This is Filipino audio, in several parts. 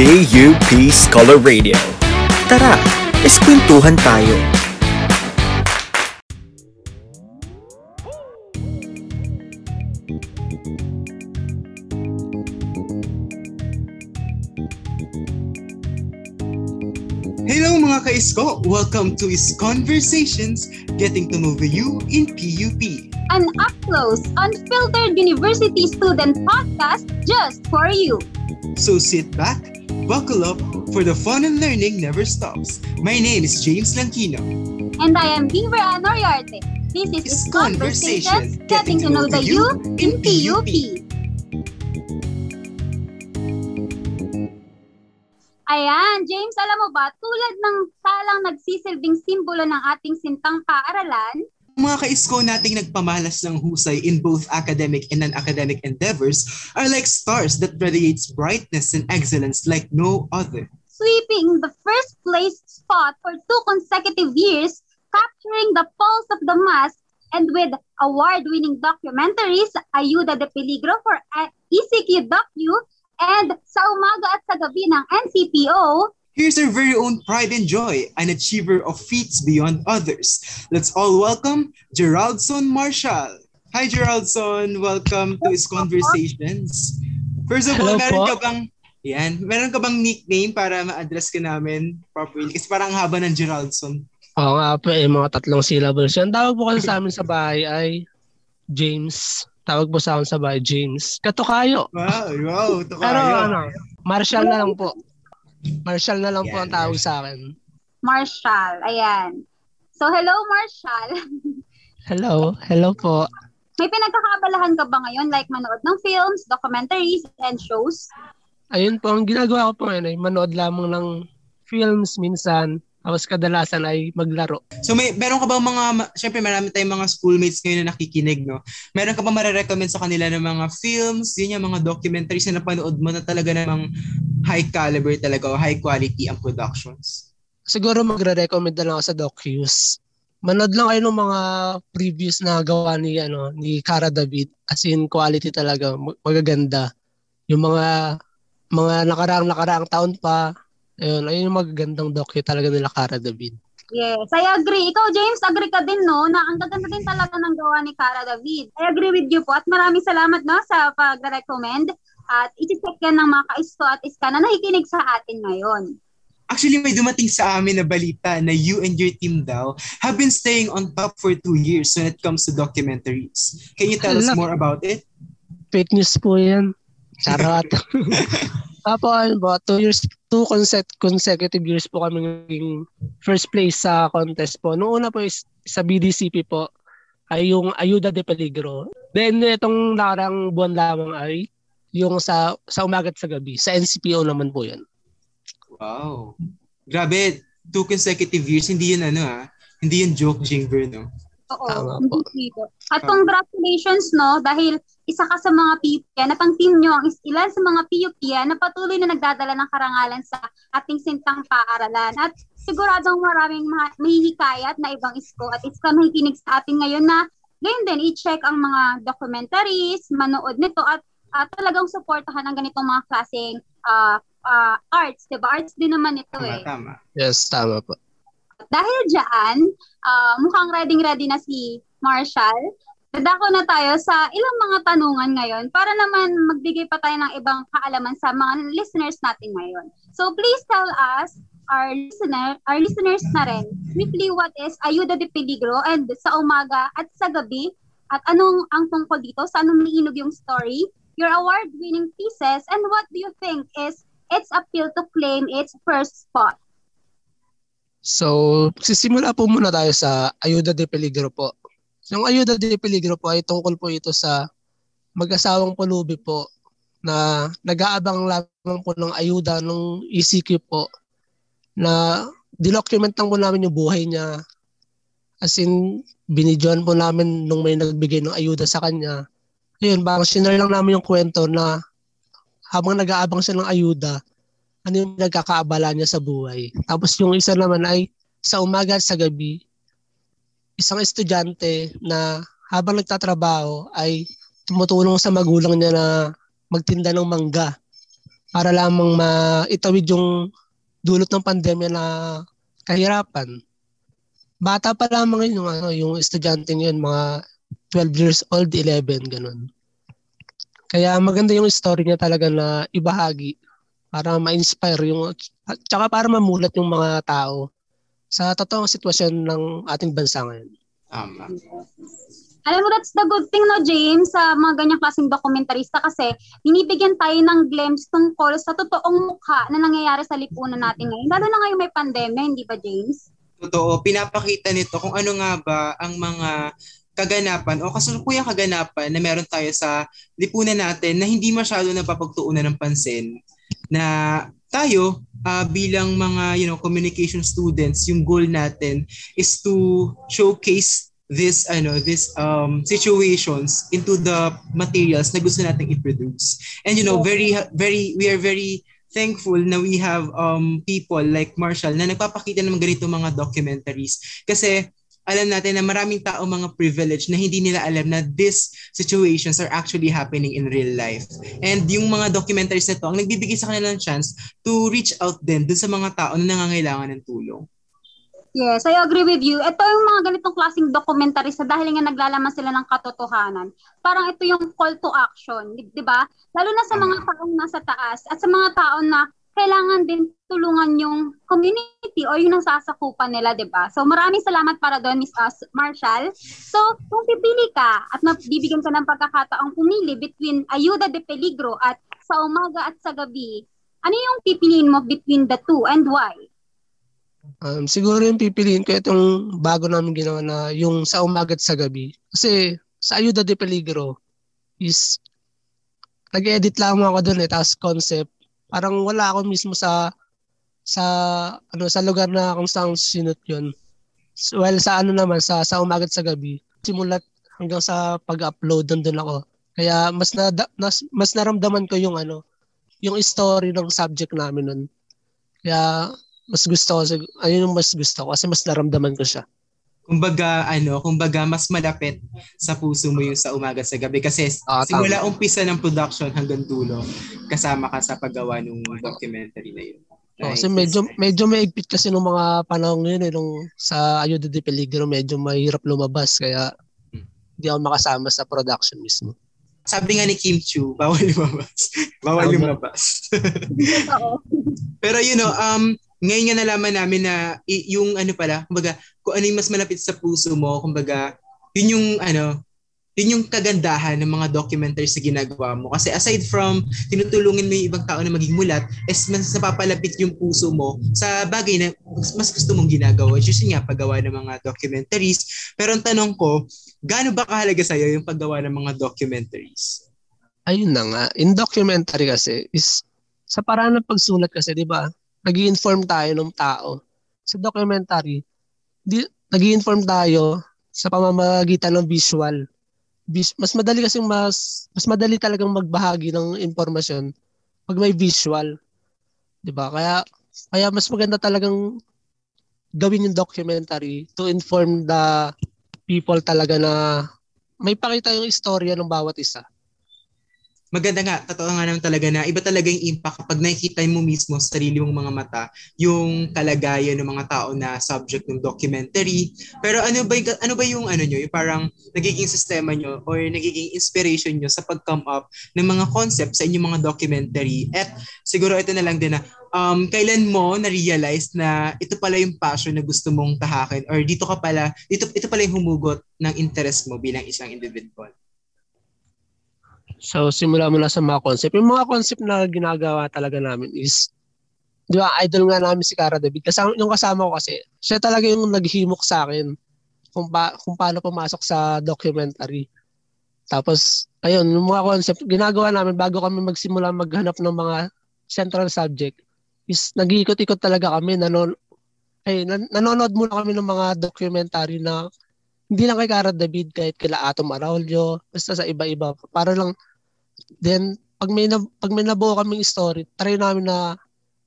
BUP Scholar Radio. Tara, eskwentuhan tayo. Hello mga ka-isko! Welcome to Is Conversations, Getting to Know You in PUP. An up-close, unfiltered university student podcast just for you. So sit back, buckle up, for the fun and learning never stops. My name is James Langkino. And I am Beaver Ann Oriarte. This is, Is Is Conversations, Getting to Know the You in PUP. Ayan, James, alam mo ba, tulad ng salang nagsisilbing simbolo ng ating sintang paaralan, Mga ka-isko nating nagpamalas ng husay in both academic and non-academic endeavors are like stars that radiates brightness and excellence like no other. sweeping the first place spot for two consecutive years, capturing the pulse of the mass, and with award-winning documentaries, Ayuda de Peligro for ECQ Docu, and Sa Umaga at Sa Gabi ng NCPO, Here's our very own pride and joy, an achiever of feats beyond others. Let's all welcome Geraldson Marshall. Hi Geraldson, welcome to his conversations. First of all, Hello meron po. ka bang yan, meron ka bang nickname para ma-address ka namin properly? Kasi parang ang haba ng Geraldson. Oo nga po, eh, mga tatlong syllables yan. Tawag po kasi sa amin sa bahay ay James. Tawag po sa amin sa bahay, James. Katukayo. Wow, wow, ito Pero ano, Marshall na lang po. Marshall na lang po ang tawag sa akin. Marshall. Ayan. So, hello, Marshall. Hello, hello po. May pinagkakaabalahan ka ba ngayon like manood ng films, documentaries, and shows? Ayun po, ang ginagawa ko po ngayon ay manood lamang ng films minsan. Tapos kadalasan ay maglaro. So may meron ka bang mga syempre marami tayong mga schoolmates ngayon na nakikinig no. Meron ka ba mare-recommend sa kanila ng mga films, yun yung mga documentaries na napanood mo na talaga namang high caliber talaga o high quality ang productions? Siguro magre-recommend na lang ako sa docus. Manood lang kayo ng mga previous na gawa ni ano ni Cara David as in quality talaga mag- magaganda. Yung mga mga nakaraang nakaraang taon pa ayun ayun yung magagandang docu talaga nila Cara David. Yes, I agree. Ikaw, James, agree ka din, no? Na ang gaganda din talaga ng gawa ni Cara David. I agree with you po at maraming salamat, no, sa pag-recommend. At iti-check yan ng mga kaisto at iska na nakikinig sa atin ngayon. Actually may dumating sa amin na balita na you and your team daw have been staying on top for two years when it comes to documentaries. Can you tell us more about it? Fake news po yan. Charot. Tapos ano ba, two years, two consec- consecutive years po kami naging first place sa contest po. Noong una po is sa BDCP po ay yung Ayuda de Peligro. Then itong nakarang buwan lamang ay yung sa sa umagat sa gabi. Sa NCPO naman po yun. Wow. Grabe, two consecutive years hindi yun ano ah. Hindi yun joke Jingver no. Oo, Tama po. At congratulations, no, dahil isa ka sa mga PUP na pang team nyo ang is- ilan sa mga PUP na patuloy na nagdadala ng karangalan sa ating sintang paaralan. At siguradong maraming ma- mahihikayat na ibang isko at isko na nakikinig sa atin ngayon na ngayon din i-check ang mga documentaries, manood nito at at talagang suportahan ang ganitong mga klaseng ah, ah, arts, 'di ba? Arts din naman ito Tama, eh. tama. Yes, tama po. Dahil dyan, ah, mukhang ready-ready na si Marshall. Dadako na tayo sa ilang mga tanungan ngayon para naman magbigay pa tayo ng ibang kaalaman sa mga listeners natin ngayon. So please tell us, our listener, our listeners na rin, briefly what is Ayuda de Peligro and sa umaga at sa gabi at anong ang tungkol dito, sa anong niinog yung story, your award-winning pieces, and what do you think is its appeal to claim its first spot? So, sisimula po muna tayo sa Ayuda de Peligro po. Yung Ayuda de Peligro po ay tungkol po ito sa mag-asawang pulubi po na nag-aabang lamang po ng ayuda ng ECQ po na didocument lang po namin yung buhay niya. As in, binidyoan po namin nung may nagbigay ng ayuda sa kanya. Ayun, bang sinare lang namin yung kwento na habang nag-aabang siya ng ayuda, ano yung nagkakaabala niya sa buhay. Tapos yung isa naman ay sa umaga at sa gabi, isang estudyante na habang nagtatrabaho ay tumutulong sa magulang niya na magtinda ng mangga. para lamang maitawid yung dulot ng pandemya na kahirapan. Bata pa lamang yun, yung, ano, yung estudyante yun, mga 12 years old, 11, ganun. Kaya maganda yung story niya talaga na ibahagi para ma-inspire yung, at saka para mamulat yung mga tao sa totoong sitwasyon ng ating bansa ngayon. Tama. Alam mo, that's the good thing, no, James, sa mga ganyang klaseng dokumentarista kasi binibigyan tayo ng glimpse tungkol sa totoong mukha na nangyayari sa lipunan natin ngayon. Lalo na ngayon may pandemya, hindi ba, James? Totoo, pinapakita nito kung ano nga ba ang mga kaganapan o kasalukuyang kaganapan na meron tayo sa lipunan natin na hindi masyado napapagtuunan ng pansin na tayo uh, bilang mga you know communication students yung goal natin is to showcase this ano this um situations into the materials na gusto nating i-produce. And you know very very we are very thankful na we have um people like Marshall na nagpapakita ng ganito mga documentaries. Kasi alam natin na maraming tao mga privilege na hindi nila alam na these situations are actually happening in real life. And yung mga documentaries na to, ang nagbibigay sa kanila ng chance to reach out din dun sa mga tao na nangangailangan ng tulong. Yes, I agree with you. Ito yung mga ganitong klaseng documentary sa dahil nga naglalaman sila ng katotohanan. Parang ito yung call to action, di, di ba? Lalo na sa mga taong nasa taas at sa mga tao na kailangan din tulungan yung community o yung nasasakupan nila, di ba? So maraming salamat para doon, Miss Us Marshall. So kung pipili ka at mabibigyan ka ng pagkakataong pumili between Ayuda de Peligro at sa umaga at sa gabi, ano yung pipiliin mo between the two and why? Um, siguro yung pipiliin ko itong bago namin ginawa na yung sa umaga at sa gabi. Kasi sa Ayuda de Peligro is nag-edit lang ako doon eh, tapos concept. Parang wala ako mismo sa sa ano sa lugar na kung saan sinut yun. So, well, sa ano naman, sa, sa umaga at sa gabi, simulat hanggang sa pag-upload doon ako. Kaya mas na, mas, mas naramdaman ko yung ano, yung story ng subject namin nun. Kaya mas gusto ko, ayun yung mas gusto ko kasi mas naramdaman ko siya. Kumbaga, ano, kumbaga mas malapit sa puso mo yung sa umaga sa gabi kasi ah, simula tama. umpisa ng production hanggang dulo, kasama ka sa paggawa ng documentary na yun. Oh, kasi medyo medyo maigpit kasi nung mga panahon ngayon eh, nung sa Ayuda de Peligro medyo mahirap lumabas kaya hindi ako makasama sa production mismo. Sabi nga ni Kim Chu, bawal lumabas. bawal lumabas. Pero you know, um ngayon nga nalaman namin na yung ano pala, kumbaga, kung ano yung mas malapit sa puso mo, kumbaga, yun yung ano, yun yung kagandahan ng mga documentaries na ginagawa mo. Kasi aside from tinutulungin mo yung ibang tao na maging mulat, is mas napapalapit yung puso mo sa bagay na mas gusto mong ginagawa. Is nga, paggawa ng mga documentaries. Pero ang tanong ko, gaano ba kahalaga sa'yo yung paggawa ng mga documentaries? Ayun na nga. In documentary kasi is sa paraan ng pagsulat kasi, di ba? Nag inform tayo ng tao. Sa documentary, di, nag inform tayo sa pamamagitan ng visual. Vis, mas madali kasi mas mas madali talagang magbahagi ng impormasyon pag may visual. 'Di ba? Kaya kaya mas maganda talagang gawin yung documentary to inform the people talaga na may pakita yung istorya ng bawat isa maganda nga, totoo nga naman talaga na iba talaga yung impact kapag nakikita mo mismo sa sarili mong mga mata yung kalagayan ng mga tao na subject ng documentary. Pero ano ba yung, ano ba yung ano nyo, yung parang nagiging sistema nyo or nagiging inspiration nyo sa pag-come up ng mga concepts sa inyong mga documentary. At siguro ito na lang din na um, kailan mo na-realize na ito pala yung passion na gusto mong tahakin or dito ka pala, dito, ito pala yung humugot ng interest mo bilang isang individual? So, simula mula sa mga concept. Yung mga concept na ginagawa talaga namin is, di ba, idol nga namin si Cara David. Kasama, yung kasama ko kasi, siya talaga yung naghimok sa akin kung, pa, kung paano pumasok sa documentary. Tapos, ayun, yung mga concept, ginagawa namin bago kami magsimula maghanap ng mga central subject is nag-iikot-ikot talaga kami. Nanon, ay, nan- nanonood muna kami ng mga documentary na hindi lang kay Cara David, kahit kila Atom Araulio, basta sa iba-iba. Para lang Then, pag may, na, pag may nabuo kaming story, try namin na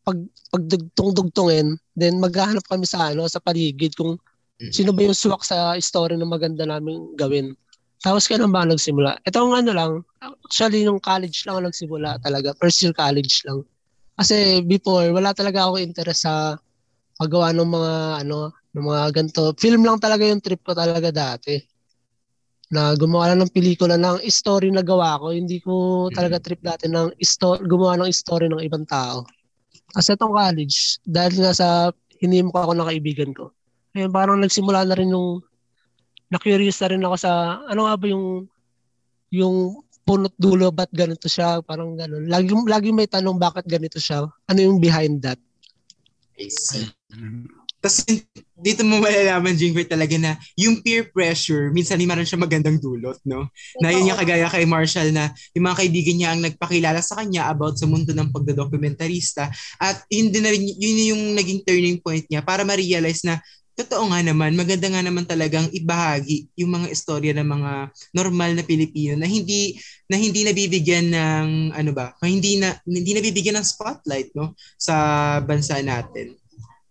pag pagdugtong-dugtongin, then maghahanap kami sa ano sa paligid kung mm. sino ba yung suwak sa story na maganda namin gawin. Tapos kailan ba nagsimula? Ito ang ano lang, actually nung college lang nagsimula talaga, first year college lang. Kasi before, wala talaga ako interest sa paggawa ng mga ano, ng mga ganito. Film lang talaga yung trip ko talaga dati. Na gumawa lang ng pelikula ng story na gawa ko. Hindi ko talaga trip dati ng sto- gumawa ng story ng ibang tao. Kasi itong college, dahil nga sa hinimok ako ng kaibigan ko. Ayun, parang nagsimula na rin yung na-curious na rin ako sa ano nga ba yung yung punot dulo ba't ganito siya parang ganun lagi lagi may tanong bakit ganito siya ano yung behind that I see. Tapos dito mo malalaman, Jingver, talaga na yung peer pressure, minsan hindi maran siya magandang dulot, no? Na yun yung kagaya kay Marshall na yung mga kaibigan niya ang nagpakilala sa kanya about sa mundo ng pagdodokumentarista at yun din na rin, yun yung naging turning point niya para ma-realize na totoo nga naman, maganda nga naman talagang ibahagi yung mga istorya ng mga normal na Pilipino na hindi na hindi nabibigyan ng ano ba, hindi na hindi nabibigyan ng spotlight no sa bansa natin.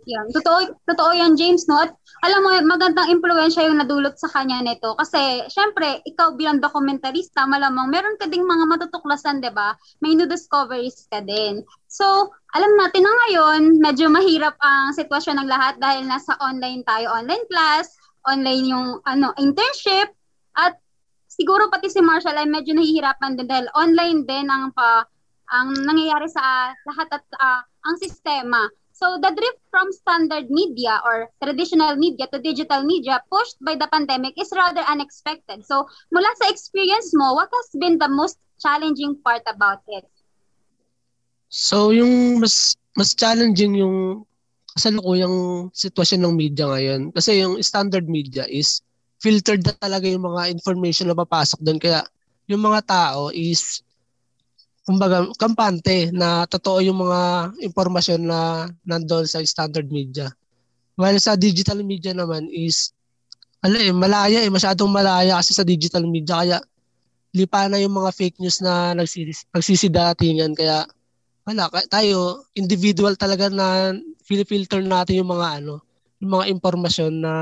Yan. Totoo, totoo yan, James, no? At alam mo, magandang impluensya yung nadulot sa kanya nito. Kasi, syempre, ikaw bilang dokumentarista, malamang meron ka ding mga matutuklasan, di ba? May new discoveries ka din. So, alam natin na ngayon, medyo mahirap ang sitwasyon ng lahat dahil nasa online tayo, online class, online yung ano internship, at siguro pati si Marshall ay medyo nahihirapan din dahil online din ang pa ang nangyayari sa lahat at uh, ang sistema. So the drift from standard media or traditional media to digital media pushed by the pandemic is rather unexpected. So mula sa experience mo, what has been the most challenging part about it? So yung mas mas challenging yung kasalukuyang sitwasyon ng media ngayon kasi yung standard media is filtered na talaga yung mga information na papasok doon kaya yung mga tao is kumbaga, kampante na totoo yung mga impormasyon na nandoon sa standard media. While sa digital media naman is, ano eh, malaya eh, masyadong malaya kasi sa digital media. Kaya lipa na yung mga fake news na nagsis, nagsisidatingan. Kaya wala, tayo, individual talaga na filter natin yung mga ano, yung mga impormasyon na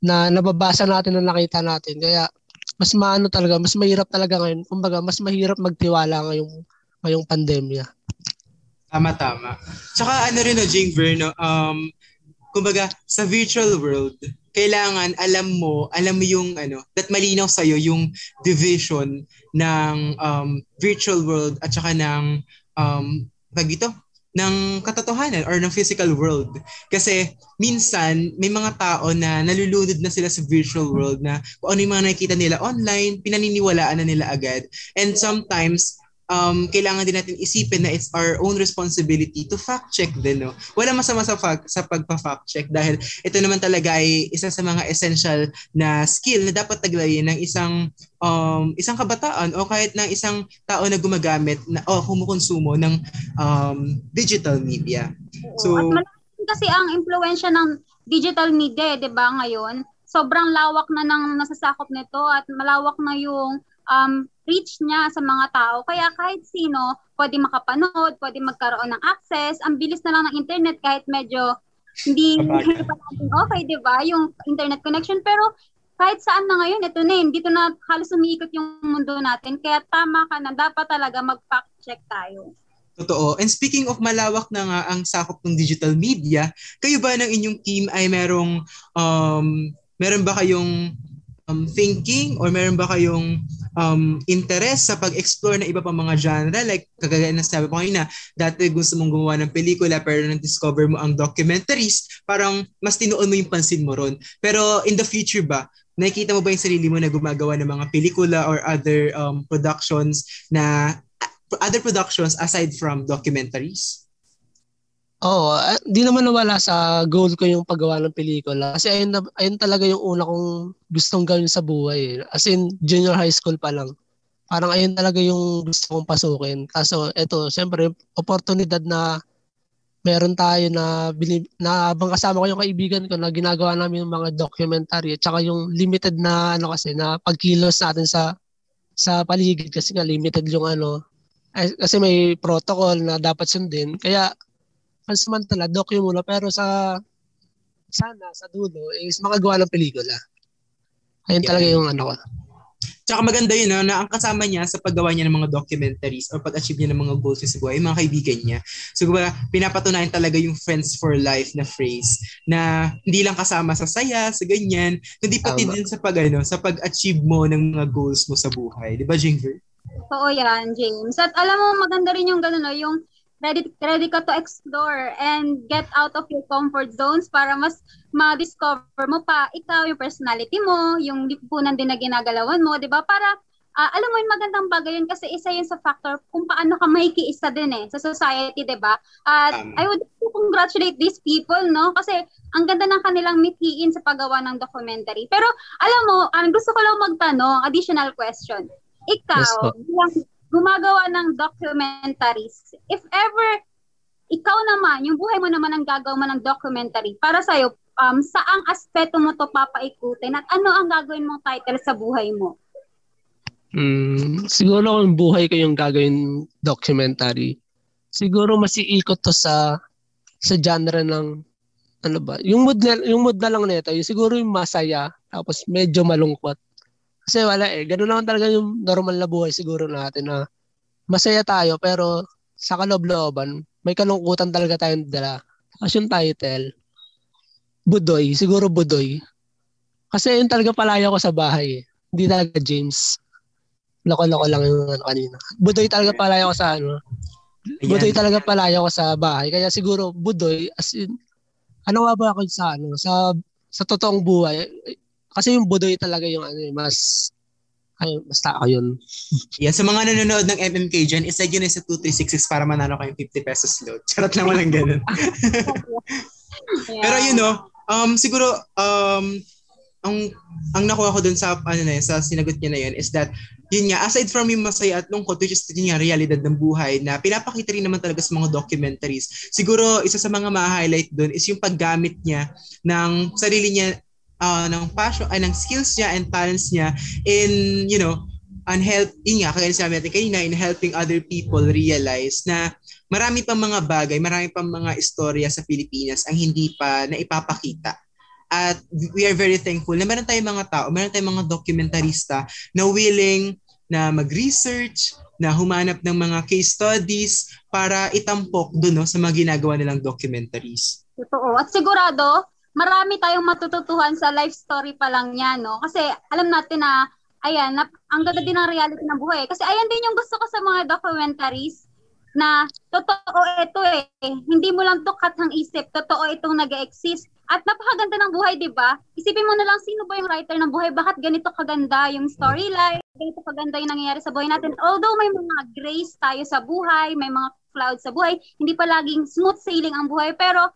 na nababasa natin na nakita natin. Kaya mas maano talaga, mas mahirap talaga ngayon. Kumbaga, mas mahirap magtiwala ngayong ngayong pandemya. Tama tama. Tsaka ano rin no, Jing Verno, um kumbaga sa virtual world, kailangan alam mo, alam mo yung ano, that malinaw sa iyo yung division ng um, virtual world at saka ng um, pag ito, ng katotohanan or ng physical world. Kasi minsan may mga tao na nalulunod na sila sa virtual world na kung ano yung mga nakikita nila online, pinaniniwalaan na nila agad. And sometimes um, kailangan din natin isipin na it's our own responsibility to fact check din. No? Wala masama sa, fact, sa pagpa-fact check dahil ito naman talaga ay isa sa mga essential na skill na dapat taglayin ng isang um, isang kabataan o kahit ng isang tao na gumagamit na, o kumukonsumo ng um, digital media. So, At malaking kasi ang impluensya ng digital media, eh, 'di ba, ngayon? Sobrang lawak na ng nasasakop nito at malawak na yung um, reach niya sa mga tao. Kaya kahit sino pwede makapanood, pwede magkaroon ng access. Ang bilis na lang ng internet kahit medyo hindi, hindi pa natin okay, di ba? Yung internet connection. Pero kahit saan na ngayon, ito na yun. Dito na halos umiikot yung mundo natin. Kaya tama ka na, dapat talaga mag-fact check tayo. Totoo. And speaking of malawak na nga ang sakop ng digital media, kayo ba ng inyong team ay merong um, meron ba kayong um, thinking or meron ba kayong um, interest sa pag-explore ng iba pang mga genre? Like, kagaya na sabi ko kanina, dati gusto mong gumawa ng pelikula pero nang discover mo ang documentaries, parang mas tinuon mo yung pansin mo ron. Pero in the future ba, nakikita mo ba yung sarili mo na gumagawa ng mga pelikula or other um, productions na other productions aside from documentaries? Oo, oh, di naman nawala sa goal ko yung paggawa ng pelikula. Kasi ayun, na, ayun talaga yung una kong gustong gawin sa buhay. As in, junior high school pa lang. Parang ayun talaga yung gusto kong pasukin. Kaso, eto, syempre, oportunidad na meron tayo na, binib, na habang kasama ko yung kaibigan ko na ginagawa namin yung mga documentary at saka yung limited na ano kasi na pagkilos natin sa sa paligid kasi nga limited yung ano kasi may protocol na dapat sundin kaya pansamantala, docu muna, pero sa sana, sa dulo, is makagawa ng pelikula. Ayun yeah. talaga yung ano ko. Tsaka maganda yun, no, na ang kasama niya sa paggawa niya ng mga documentaries or pag-achieve niya ng mga goals niya sa buhay, mga kaibigan niya. So, kumbaga, pinapatunayan talaga yung friends for life na phrase na hindi lang kasama sa saya, sa ganyan, kundi pati Tama. din sa pag, ano, sa pag-achieve mo ng mga goals mo sa buhay. Di ba, Jinger? Oo yan, James. At alam mo, maganda rin yung gano'n, no? yung ready, ready ka to explore and get out of your comfort zones para mas ma-discover mo pa ikaw, yung personality mo, yung lipunan din na ginagalawan mo, di ba? Para, ah, alam mo, yung magandang bagay yun kasi isa yun sa factor kung paano ka makikiisa din eh sa society, di ba? At Tama. I would like to congratulate these people, no? Kasi ang ganda ng kanilang mithiin sa paggawa ng documentary. Pero alam mo, ang gusto ko lang magtanong, additional question. Yes Ikaw, po. bilang gumagawa ng documentaries, if ever ikaw naman, yung buhay mo naman ang gagawa mo ng documentary, para sa'yo, um, saang aspeto mo to papaikutin at ano ang gagawin mong title sa buhay mo? Mm, siguro kung buhay ko yung gagawin documentary, siguro mas iikot to sa sa genre ng ano ba, yung mood na, yung mood na lang nito, siguro yung masaya, tapos medyo malungkot. Kasi wala eh, ganun naman talaga yung normal na buhay siguro natin na masaya tayo pero sa kaloob-looban, may kalungkutan talaga tayong dala. Tapos yung title, Budoy, siguro Budoy. Kasi yun talaga palaya ko sa bahay eh. Hindi talaga James. Loko-loko lang yung ano kanina. Budoy talaga palaya ko sa ano. Ayan. Budoy talaga palaya ko sa bahay. Kaya siguro Budoy as in ano nga ba ako sa ano sa sa totoong buhay. Kasi yung Budoy talaga yung ano eh, mas ay basta ako yun. Yeah, sa mga nanonood ng MMK dyan, isag yun sa 2366 para manalo kayong 50 pesos load. Charot lang walang ganun. Yeah. Pero you know, um, siguro, um, ang ang nakuha ko dun sa ano na yun, sa sinagot niya na yun is that yun nga aside from yung masaya at lungkot which is yun nga realidad ng buhay na pinapakita rin naman talaga sa mga documentaries siguro isa sa mga ma-highlight dun is yung paggamit niya ng sarili niya ah, ng passion ay ng skills niya and talents niya in you know and help yun nga kagaya sabi natin kanina in helping other people realize na marami pang mga bagay marami pang mga istorya sa Pilipinas ang hindi pa naipapakita at we are very thankful na meron tayong mga tao, meron tayong mga dokumentarista na willing na mag-research, na humanap ng mga case studies para itampok doon no, sa mga ginagawa nilang documentaries. Totoo. At sigurado, marami tayong matututuhan sa life story pa lang niya, no? Kasi alam natin na, ayan, na, ang ganda din ng reality ng buhay. Kasi ayan din yung gusto ko sa mga documentaries na totoo ito eh. Hindi mo lang to cut ng isip. Totoo itong nag exist At napakaganda ng buhay, di ba? Isipin mo na lang sino ba yung writer ng buhay? Bakit ganito kaganda yung storyline? Ganito kaganda yung nangyayari sa buhay natin? Although may mga grace tayo sa buhay, may mga clouds sa buhay, hindi pa laging smooth sailing ang buhay. Pero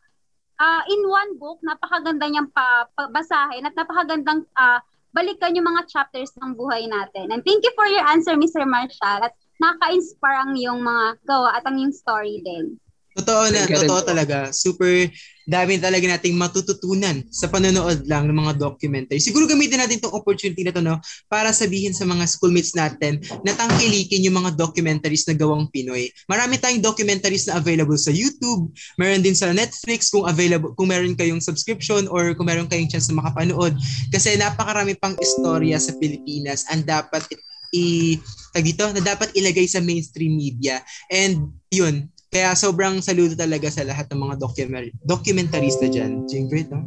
uh, in one book, napakaganda niyang pa, pabasahin at napakagandang uh, balikan yung mga chapters ng buhay natin. And thank you for your answer, Mr. Marshall. At nakaka-inspire ang yung mga gawa at ang yung story din. Totoo na, totoo talaga. Super dami talaga nating matututunan sa panonood lang ng mga documentary. Siguro gamitin natin itong opportunity na to no, para sabihin sa mga schoolmates natin na tangkilikin yung mga documentaries na gawang Pinoy. Marami tayong documentaries na available sa YouTube, meron din sa Netflix kung available kung meron kayong subscription or kung meron kayong chance na makapanood kasi napakarami pang istorya sa Pilipinas and dapat i tag dito na dapat ilagay sa mainstream media. And yun, kaya sobrang saludo talaga sa lahat ng mga documentary documentarista dyan. Jingrid, no?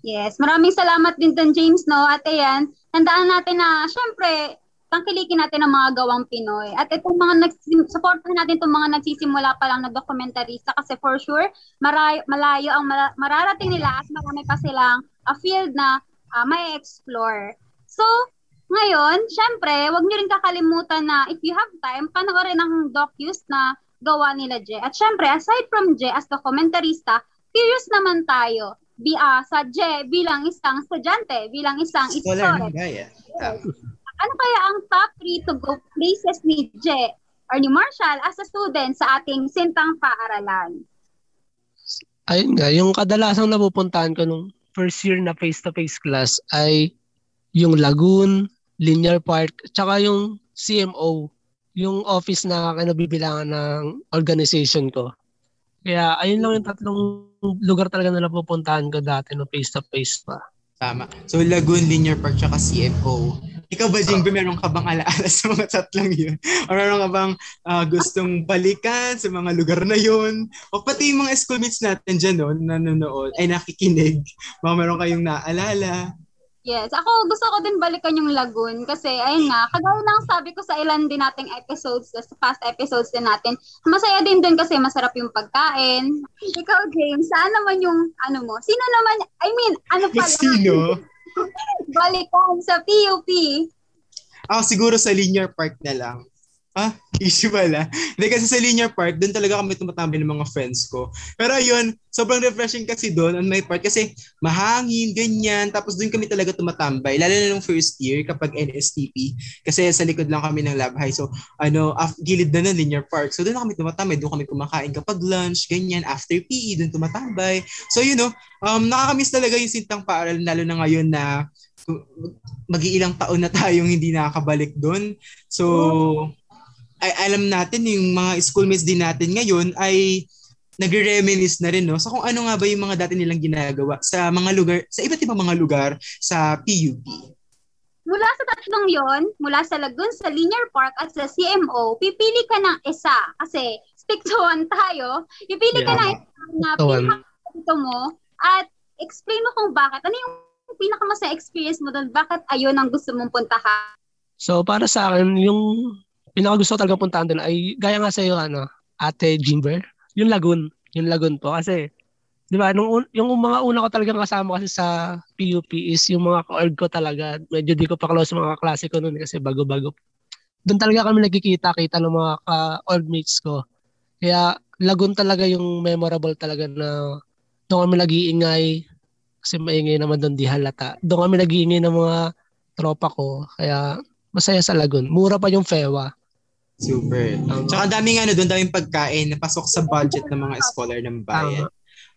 Yes, maraming salamat din dun, James, no? At ayan, tandaan natin na, syempre, tangkilikin natin ang mga gawang Pinoy. At itong mga nagsim- natin itong mga nagsisimula pa lang na dokumentarista kasi for sure, maray- malayo ang mara- mararating nila at marami pa silang a field na ah, may explore. So, ngayon, syempre, wag niyo rin kakalimutan na if you have time, panoorin ang docus na gawa nila Je. At syempre, aside from Je as dokumentarista, curious naman tayo bi ah, sa Je bilang isang estudyante, bilang isang historian. gaya. Ano kaya ang top 3 to go places ni Je or ni Marshall as a student sa ating sintang paaralan? Ayun nga, yung kadalasang napupuntahan ko nung first year na face-to-face class ay yung Lagoon, Linear Park, tsaka yung CMO, yung office na kinabibilangan ng organization ko. Kaya ayun lang yung tatlong lugar talaga na napupuntahan ko dati no face-to-face pa. Tama. So Lagoon, Linear Park, tsaka CFO. Ikaw ba, Jingbe, meron ka bang alaala sa mga tatlong yun? O meron ka bang uh, gustong balikan sa mga lugar na yun? O pati yung mga schoolmates natin dyan, no, nanonood, ay nakikinig. Baka meron kayong naalala? Yes, ako gusto ko din balikan yung Lagoon kasi ayun nga, kagaya ng sabi ko sa ilan din nating episodes, sa past episodes din natin, masaya din dun kasi masarap yung pagkain. Ikaw, James, saan naman yung ano mo? Sino naman, I mean, ano pala? Sino? balikan sa PUP. Ako siguro sa Linear Park na lang. Ha? Issue pala. Hindi kasi sa Linear Park, doon talaga kami tumatambay ng mga friends ko. Pero ayun, sobrang refreshing kasi doon on my part kasi mahangin, ganyan. Tapos doon kami talaga tumatambay. Lalo na nung first year kapag NSTP. Kasi sa likod lang kami ng lab high. So ano, af- gilid na ng Linear Park. So doon kami tumatambay. Doon kami kumakain kapag lunch, ganyan. After PE, doon tumatambay. So you know, um, nakakamiss talaga yung sintang paaral. Lalo na ngayon na mag-iilang taon na tayong hindi nakakabalik doon. So, ay alam natin yung mga schoolmates din natin ngayon ay nagre-reminisce na rin no sa so, kung ano nga ba yung mga dati nilang ginagawa sa mga lugar sa iba't ibang mga lugar sa PUP. Mula sa tatlong yon, mula sa Lagoon, sa Linear Park at sa CMO, pipili ka ng isa kasi stick to one tayo. Pipili yeah. ka ng isa na pinaka mo at explain mo kung bakit. Ano yung pinakamasaya experience mo doon? Bakit ayun ang gusto mong puntahan? So para sa akin, yung pinaka gusto ko talaga puntahan doon ay gaya nga sa iyo ano, Ate Jimber, yung Lagoon, yung Lagoon po kasi 'di ba nung yung mga una ko talagang kasama kasi sa PUP is yung mga ka ko talaga. Medyo di ko pa close sa mga klase ko noon kasi bago-bago. Doon talaga kami nagkikita-kita ng mga ka-old mates ko. Kaya Lagoon talaga yung memorable talaga na doon kami nag-iingay kasi maingay naman doon di halata. Doon kami nag-iingay ng mga tropa ko. Kaya masaya sa Lagoon. Mura pa yung FEWA. Super. Um, Tsaka daming ano, doon daming pagkain na pasok sa budget ng mga scholar ng bayan.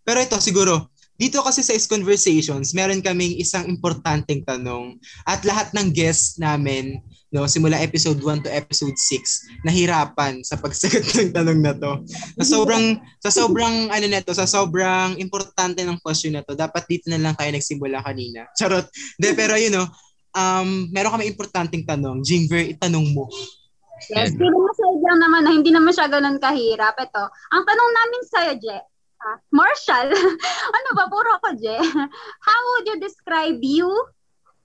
Pero ito siguro, dito kasi sa Is Conversations, meron kaming isang importanteng tanong at lahat ng guests namin no simula episode 1 to episode 6 nahirapan sa pagsagot ng tanong na to. Sa sobrang sa sobrang ano nito, sa sobrang importante ng question na to, dapat dito na lang tayo nagsimula kanina. Charot. De, pero you know, um, meron kami importanteng tanong. Jingver, itanong mo. Yes, feeling mo side lang naman na hindi naman siya ganun kahirap. Ito, ang tanong namin sa'yo, Je, uh, Marshall, ano ba, puro ko, Je, how would you describe you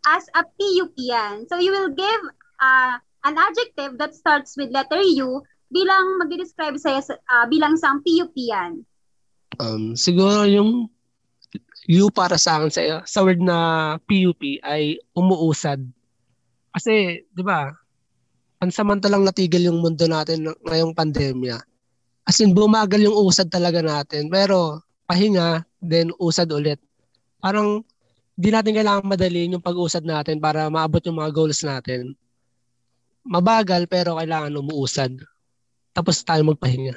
as a PUPian? So you will give uh, an adjective that starts with letter U bilang mag-describe sa'yo uh, bilang isang PUPian. Um, siguro yung U para sa akin sa, sa word na PUP ay umuusad. Kasi, di ba, pansamantalang natigil yung mundo natin ngayong pandemya. As in, bumagal yung usad talaga natin. Pero, pahinga, then usad ulit. Parang, di natin kailangan madaliin yung pag-usad natin para maabot yung mga goals natin. Mabagal, pero kailangan umuusad. Tapos tayo magpahinga.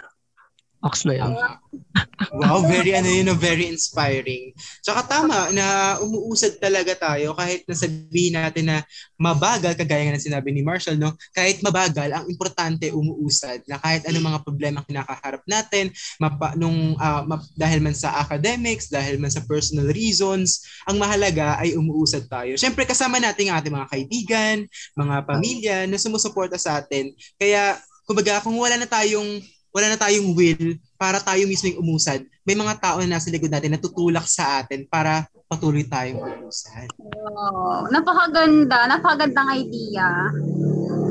Ox na yan. wow, very ano yun, very inspiring. Tsaka tama na umuusad talaga tayo kahit nasabihin natin na mabagal, kagaya nga ng sinabi ni Marshall, no? kahit mabagal, ang importante umuusad na kahit anong mga problema kinakaharap natin, mapa, nung, uh, map, dahil man sa academics, dahil man sa personal reasons, ang mahalaga ay umuusad tayo. Siyempre kasama natin ang ating mga kaibigan, mga pamilya na sumusuporta sa atin. Kaya, kumbaga, kung wala na tayong wala na tayong will para tayo mismo yung umusad. May mga tao na nasa likod natin na tutulak sa atin para patuloy tayong umusad. Oh, napakaganda. Napakagandang idea.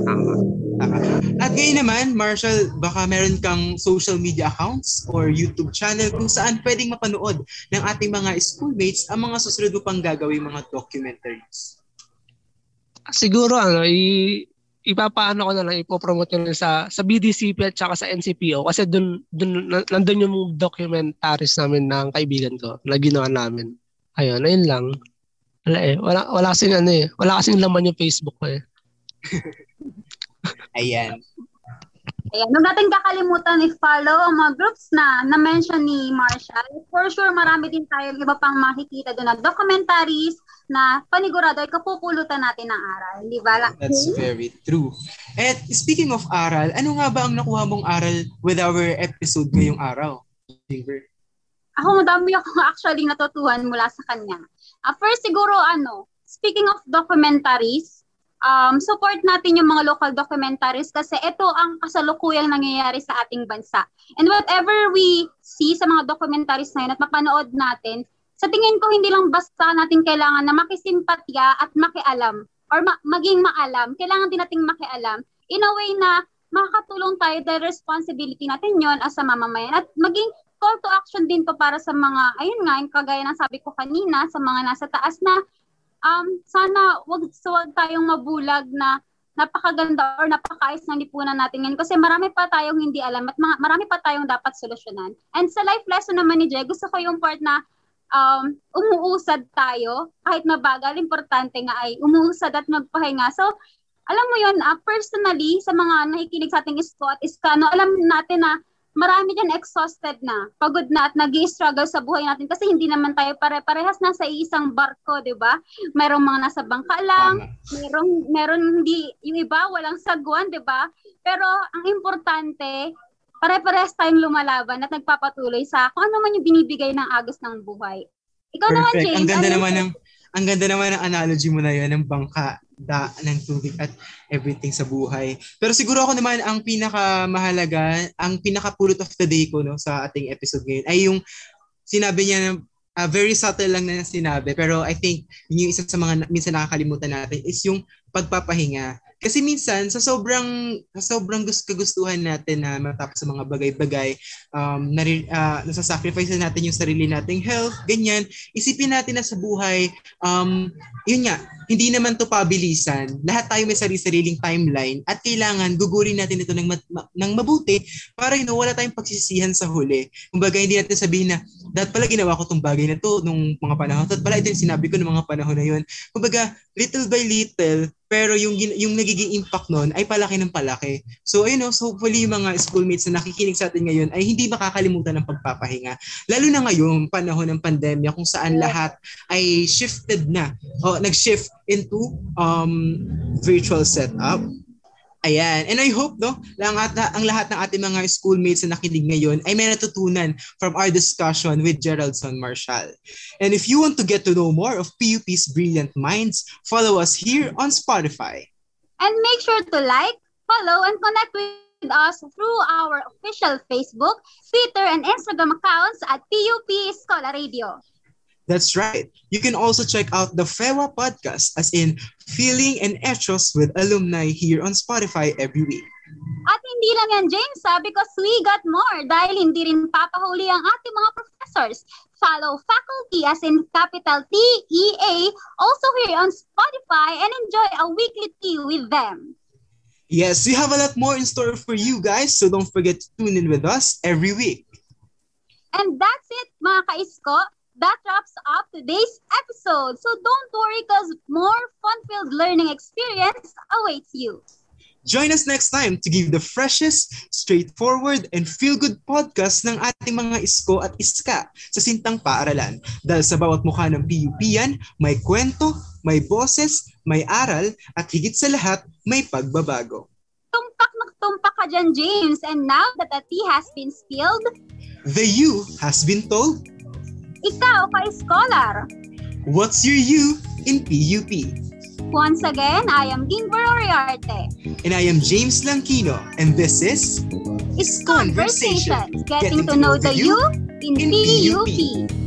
Tama. Tama. At ngayon naman, Marshall, baka meron kang social media accounts or YouTube channel kung saan pwedeng mapanood ng ating mga schoolmates ang mga susunod pang gagawin mga documentaries. Siguro ano, i- ipapaano ko na lang ipopromote ko sa sa BDCP at saka sa NCPO kasi doon doon nandoon yung documentaries namin ng kaibigan ko na ginawa namin. Ayun, ayun lang. Wala eh. Wala, wala kasing ano eh. Wala kasing laman yung Facebook ko eh. Ayan. Ayan, huwag natin kakalimutan i-follow ang mga groups na na-mention ni Marshall. For sure, marami din tayong iba pang makikita doon na documentaries na panigurado ay kapupulutan natin ng aral. Di ba? That's very true. At speaking of aral, ano nga ba ang nakuha mong aral with our episode ngayong araw? Ginger? Ako, madami akong actually natutuhan mula sa kanya. Uh, first, siguro, ano, speaking of documentaries, um, support natin yung mga local documentaries kasi ito ang kasalukuyang nangyayari sa ating bansa. And whatever we see sa mga documentaries na yun at mapanood natin, sa tingin ko hindi lang basta natin kailangan na makisimpatya at makialam or ma- maging maalam. Kailangan din nating makialam in a way na makakatulong tayo dahil responsibility natin yon as a mamamayan at maging call to action din to para sa mga, ayun nga, yung kagaya ng sabi ko kanina, sa mga nasa taas na um, sana wag, wag tayong mabulag na napakaganda or napakaayos ng lipunan natin ngayon kasi marami pa tayong hindi alam at marami pa tayong dapat solusyonan. And sa life lesson naman ni Jay, gusto ko yung part na um, umuusad tayo kahit mabagal, importante nga ay umuusad at magpahinga. So, alam mo yon uh, personally, sa mga nakikinig sa ating isko at iskano, alam natin na marami dyan exhausted na, pagod na at nag struggle sa buhay natin kasi hindi naman tayo pare-parehas nasa isang barko, di ba? Merong mga nasa bangka lang, merong, meron hindi, yung iba walang sagwan, di ba? Pero ang importante, pare-parehas tayong lumalaban at nagpapatuloy sa kung ano man yung binibigay ng agos ng buhay. Ikaw Perfect. naman, James. Ang ganda ano naman ng ang ganda naman ng analogy mo na yun ng bangka, da, ng tubig at everything sa buhay. Pero siguro ako naman ang pinakamahalaga, ang pinaka-pulot of the day ko no, sa ating episode ngayon ay yung sinabi niya na uh, very subtle lang na sinabi pero I think yun yung isa sa mga minsan nakakalimutan natin is yung pagpapahinga. Kasi minsan sa sobrang sa sobrang gusto kagustuhan natin na matapos sa mga bagay-bagay, um nari, uh, nasa-sacrifice na natin yung sarili nating health, ganyan. Isipin natin na sa buhay, um yun nga, hindi naman to pabilisan. Lahat tayo may sarili-sariling timeline at kailangan gugurin natin ito ng, mat- ma- ng mabuti para you know, wala tayong pagsisisihan sa huli. Kumbaga, hindi natin sabihin na, dapat pala ginawa ko tong bagay na to nung mga panahon. Dapat pala ito yung sinabi ko nung mga panahon na yun. Kumbaga, little by little, pero yung gin- yung nagiging impact nun ay palaki ng palaki. So ayun no, so hopefully yung mga schoolmates na nakikinig sa atin ngayon ay hindi makakalimutan ng pagpapahinga. Lalo na ngayon, panahon ng pandemya kung saan lahat ay shifted na o nag-shift into um virtual setup. Ayan. And I hope, no, lang at, ang lahat ng ating mga schoolmates na nakinig ngayon ay may natutunan from our discussion with Geraldson Marshall. And if you want to get to know more of PUP's brilliant minds, follow us here on Spotify. And make sure to like, follow, and connect with us through our official Facebook, Twitter, and Instagram accounts at PUP Scholar Radio. That's right. You can also check out the FEWA podcast, as in Feeling and Echos with alumni here on Spotify every week. At hindi lang yan, James, ha, because we got more dahil hindi rin papahuli ang ating mga professors. Follow faculty as in capital T-E-A also here on Spotify and enjoy a weekly tea with them. Yes, we have a lot more in store for you guys, so don't forget to tune in with us every week. And that's it, mga kaisko. That wraps up today's episode. So don't worry because more fun-filled learning experience awaits you. Join us next time to give the freshest, straightforward, and feel-good podcast ng ating mga isko at iska sa Sintang Paaralan. Dahil sa bawat mukha ng PUP yan, may kwento, may boses, may aral, at higit sa lahat, may pagbabago. Tumpak na tumpak ka dyan, James. And now that the tea has been spilled, The you has been told. Ikaw ka-scholar. What's your you in PUP? Once again, I am Gingber Oriarte. And I am James Langkino, and this is It's Conversations, Conversations, getting to know the you in in PUP. PUP.